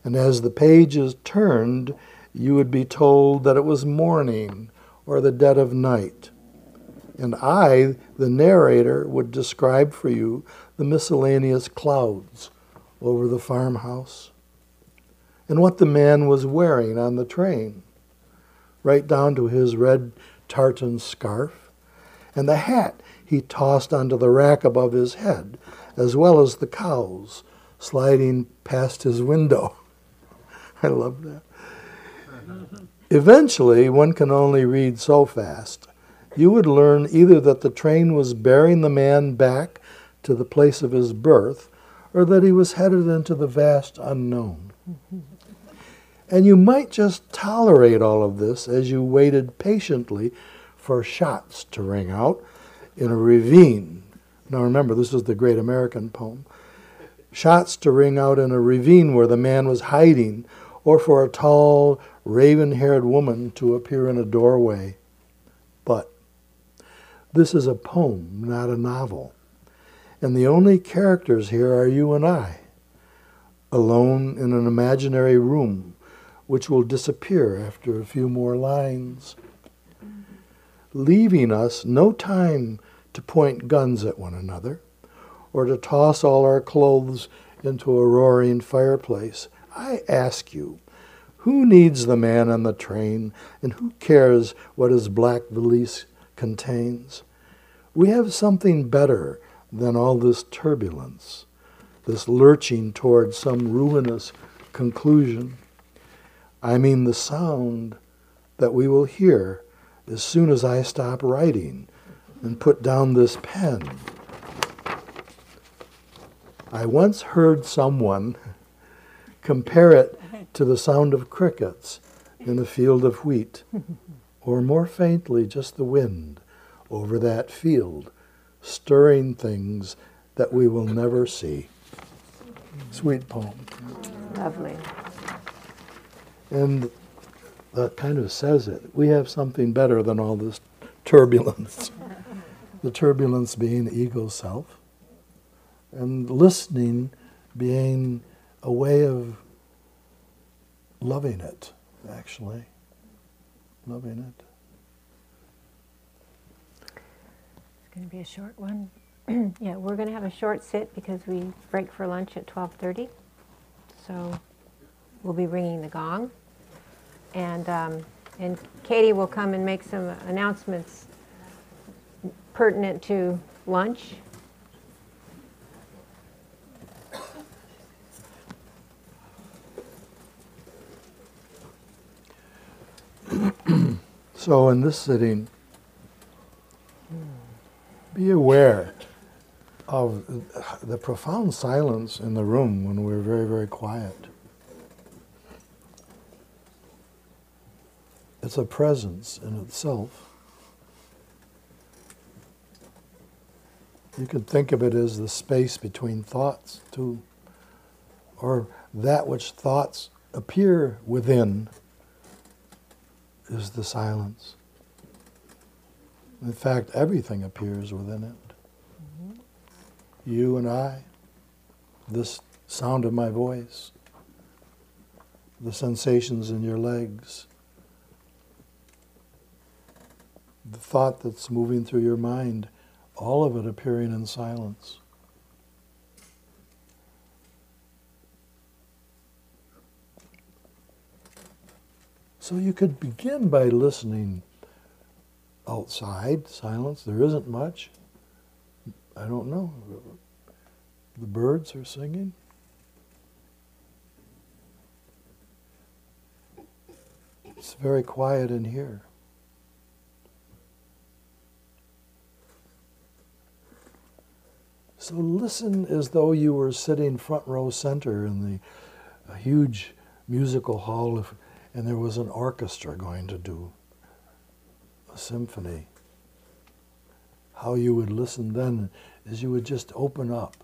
[SPEAKER 2] And as the pages turned, you would be told that it was morning or the dead of night. And I, the narrator, would describe for you the miscellaneous clouds over the farmhouse and what the man was wearing on the train, right down to his red tartan scarf and the hat he tossed onto the rack above his head, as well as the cows sliding past his window. I love that. Eventually, one can only read so fast. You would learn either that the train was bearing the man back to the place of his birth, or that he was headed into the vast unknown. And you might just tolerate all of this as you waited patiently for shots to ring out in a ravine. Now remember, this is the great American poem. Shots to ring out in a ravine where the man was hiding, or for a tall, raven haired woman to appear in a doorway. But this is a poem, not a novel. And the only characters here are you and I, alone in an imaginary room which will disappear after a few more lines, leaving us no time to point guns at one another or to toss all our clothes into a roaring fireplace. I ask you, who needs the man on the train and who cares what his black valise contains? We have something better than all this turbulence, this lurching toward some ruinous conclusion. I mean the sound that we will hear as soon as I stop writing and put down this pen. I once heard someone compare it to the sound of crickets in a field of wheat, or more faintly, just the wind over that field, stirring things that we will never see. Sweet poem.
[SPEAKER 1] Lovely.
[SPEAKER 2] And that kind of says it. We have something better than all this turbulence. the turbulence being ego self, and listening being a way of loving it, actually. Loving it.
[SPEAKER 1] It's going to be a short one. yeah, we're going to have a short sit because we break for lunch at 12:30. So we'll be ringing the gong, and um, and Katie will come and make some announcements pertinent to lunch.
[SPEAKER 2] So in this sitting, be aware of the profound silence in the room when we're very, very quiet. It's a presence in itself. You could think of it as the space between thoughts, too, or that which thoughts appear within is the silence. In fact, everything appears within it. You and I, this sound of my voice, the sensations in your legs, the thought that's moving through your mind, all of it appearing in silence. So you could begin by listening outside, silence, there isn't much. I don't know. The birds are singing. It's very quiet in here. So listen as though you were sitting front row center in the huge musical hall of, and there was an orchestra going to do a symphony. How you would listen then is you would just open up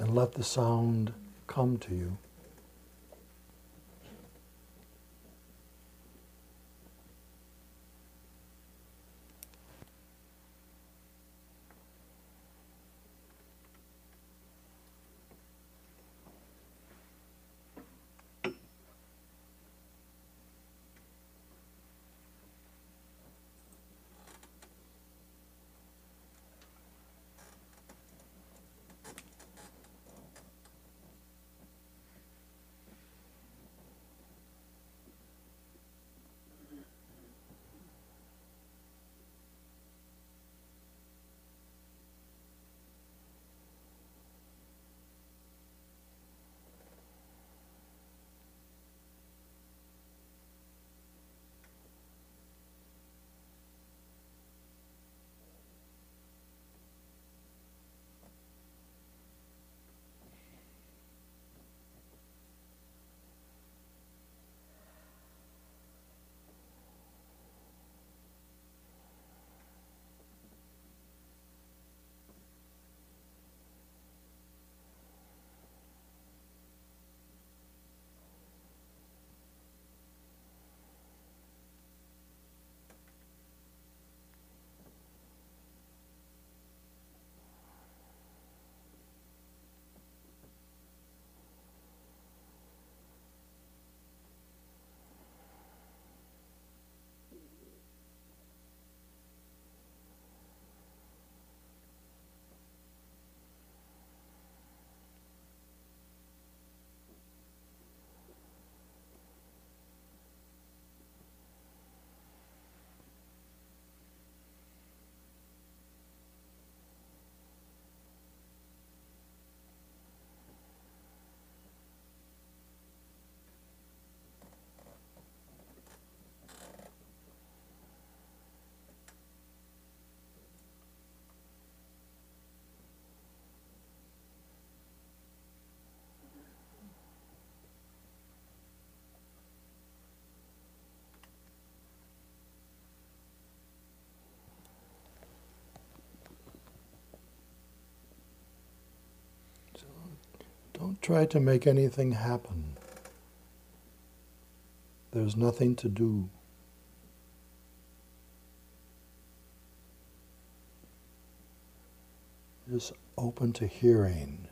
[SPEAKER 2] and let the sound come to you. Try to make anything happen. There's nothing to do. Just open to hearing.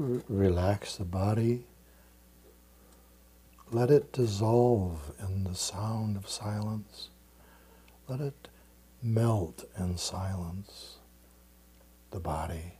[SPEAKER 2] Relax the body. Let it dissolve in the sound of silence. Let it melt in silence, the body.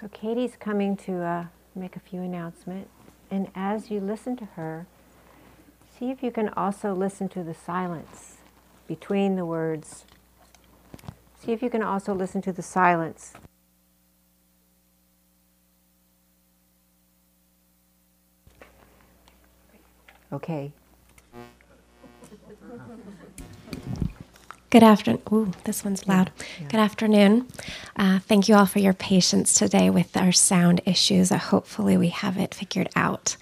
[SPEAKER 1] So Katie's coming to uh, make a few announcements. And as you listen to her, see if you can also listen to the silence between the words. See if you can also listen to the silence. Okay.
[SPEAKER 15] Good afternoon. Ooh, this one's loud. Good afternoon. Uh, thank you all for your patience today with our sound issues. Uh, hopefully, we have it figured out.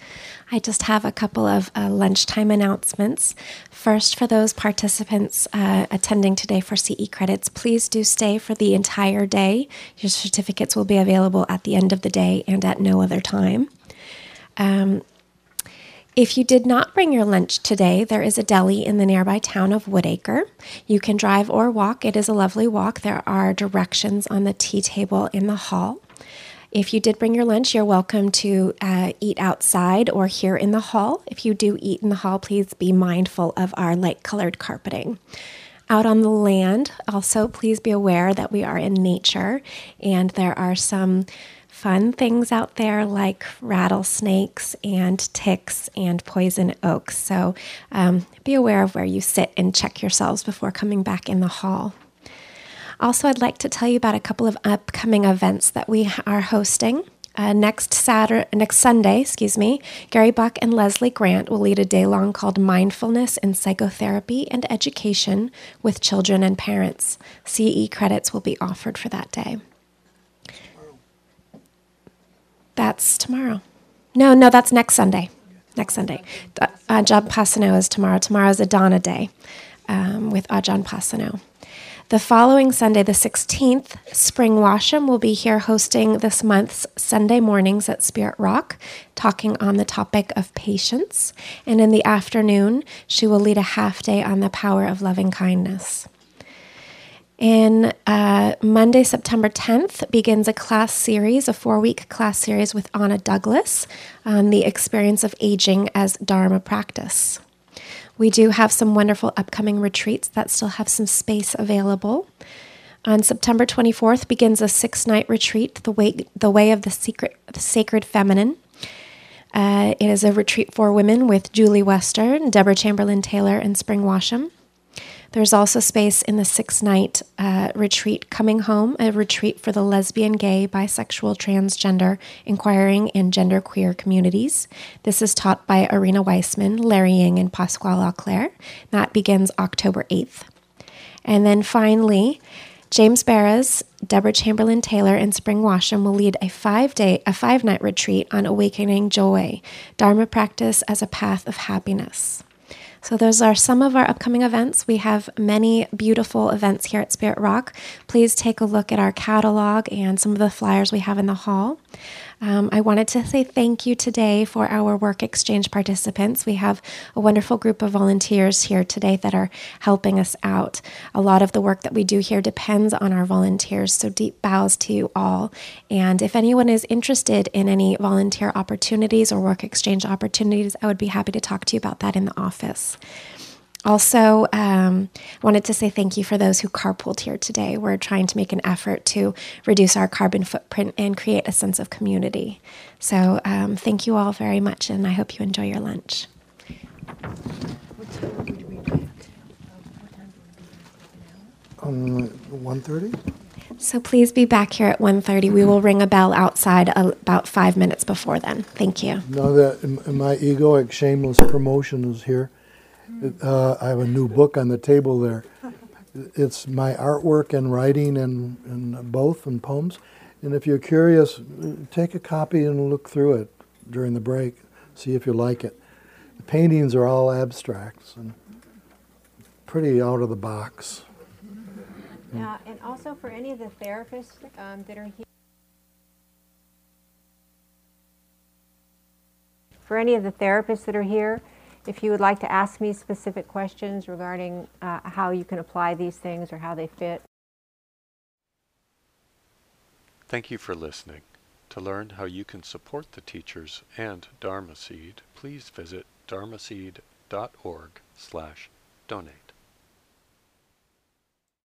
[SPEAKER 15] I just have a couple of uh, lunchtime announcements. First, for those participants uh, attending today for CE credits, please do stay for the entire day. Your certificates will be available at the end of the day and at no other time. Um, if you did not bring your lunch today, there is a deli in the nearby town of Woodacre. You can drive or walk. It is a lovely walk. There are directions on the tea table in the hall. If you did bring your lunch, you're welcome to uh, eat outside or here in the hall. If you do eat in the hall, please be mindful of our light colored carpeting. Out on the land, also, please be aware that we are in nature and there are some fun things out there like rattlesnakes and ticks and poison oaks. So um, be aware of where you sit and check yourselves before coming back in the hall. Also, I'd like to tell you about a couple of upcoming events that we are hosting. Uh, next Saturday, next Sunday, excuse me, Gary Buck and Leslie Grant will lead a day long called Mindfulness in Psychotherapy and Education with Children and Parents. CE credits will be offered for that day. That's tomorrow. No, no, that's next Sunday. Next Sunday. Uh, Ajahn Pasanno is tomorrow. Tomorrow is Adana Day um, with Ajahn Pasanno. The following Sunday, the 16th, Spring Washam will be here hosting this month's Sunday mornings at Spirit Rock, talking on the topic of patience. And in the afternoon, she will lead a half day on the power of loving kindness. In uh, Monday, September 10th, begins a class series, a four week class series with Anna Douglas on the experience of aging as Dharma practice. We do have some wonderful upcoming retreats that still have some space available. On September 24th begins a six night retreat, the way, the way of the, secret, the Sacred Feminine. Uh, it is a retreat for women with Julie Wester, Deborah Chamberlain Taylor, and Spring Washam. There's also space in the six night uh, retreat Coming Home, a retreat for the lesbian, gay, bisexual, transgender, inquiring, and genderqueer communities. This is taught by Arinna Weisman, Larry Yang, and Pascal Auclair. That begins October 8th. And then finally, James Baraz, Deborah Chamberlain Taylor, and Spring Washam will lead a five day, a five night retreat on awakening joy, Dharma practice as a path of happiness. So, those are some of our upcoming events. We have many beautiful events here at Spirit Rock. Please take a look at our catalog and some of the flyers we have in the hall. Um, I wanted to say thank you today for our work exchange participants. We have a wonderful group of volunteers here today that are helping us out. A lot of the work that we do here depends on our volunteers, so deep bows to you all. And if anyone is interested in any volunteer opportunities or work exchange opportunities, I would be happy to talk to you about that in the office. Also, um, wanted to say thank you for those who carpooled here today. We're trying to make an effort to reduce our carbon footprint and create a sense of community. So, um, thank you all very much, and I hope you enjoy your lunch.
[SPEAKER 2] Um, 1.30?
[SPEAKER 15] So please be back here at 1.30. We will ring a bell outside about five minutes before then. Thank you.
[SPEAKER 2] Now that my egoic shameless promotion is here, uh, I have a new book on the table there. It's my artwork and writing and, and both and poems. And if you're curious, take a copy and look through it during the break. See if you like it. The paintings are all abstracts and pretty out of the box.
[SPEAKER 1] Yeah, and also for any of the therapists um, that are here. For any of the therapists that are here, if you would like to ask me specific questions regarding uh, how you can apply these things or how they fit.
[SPEAKER 16] Thank you for listening. To learn how you can support the teachers and Dharma Seed, please visit dharmaseed.org slash donate.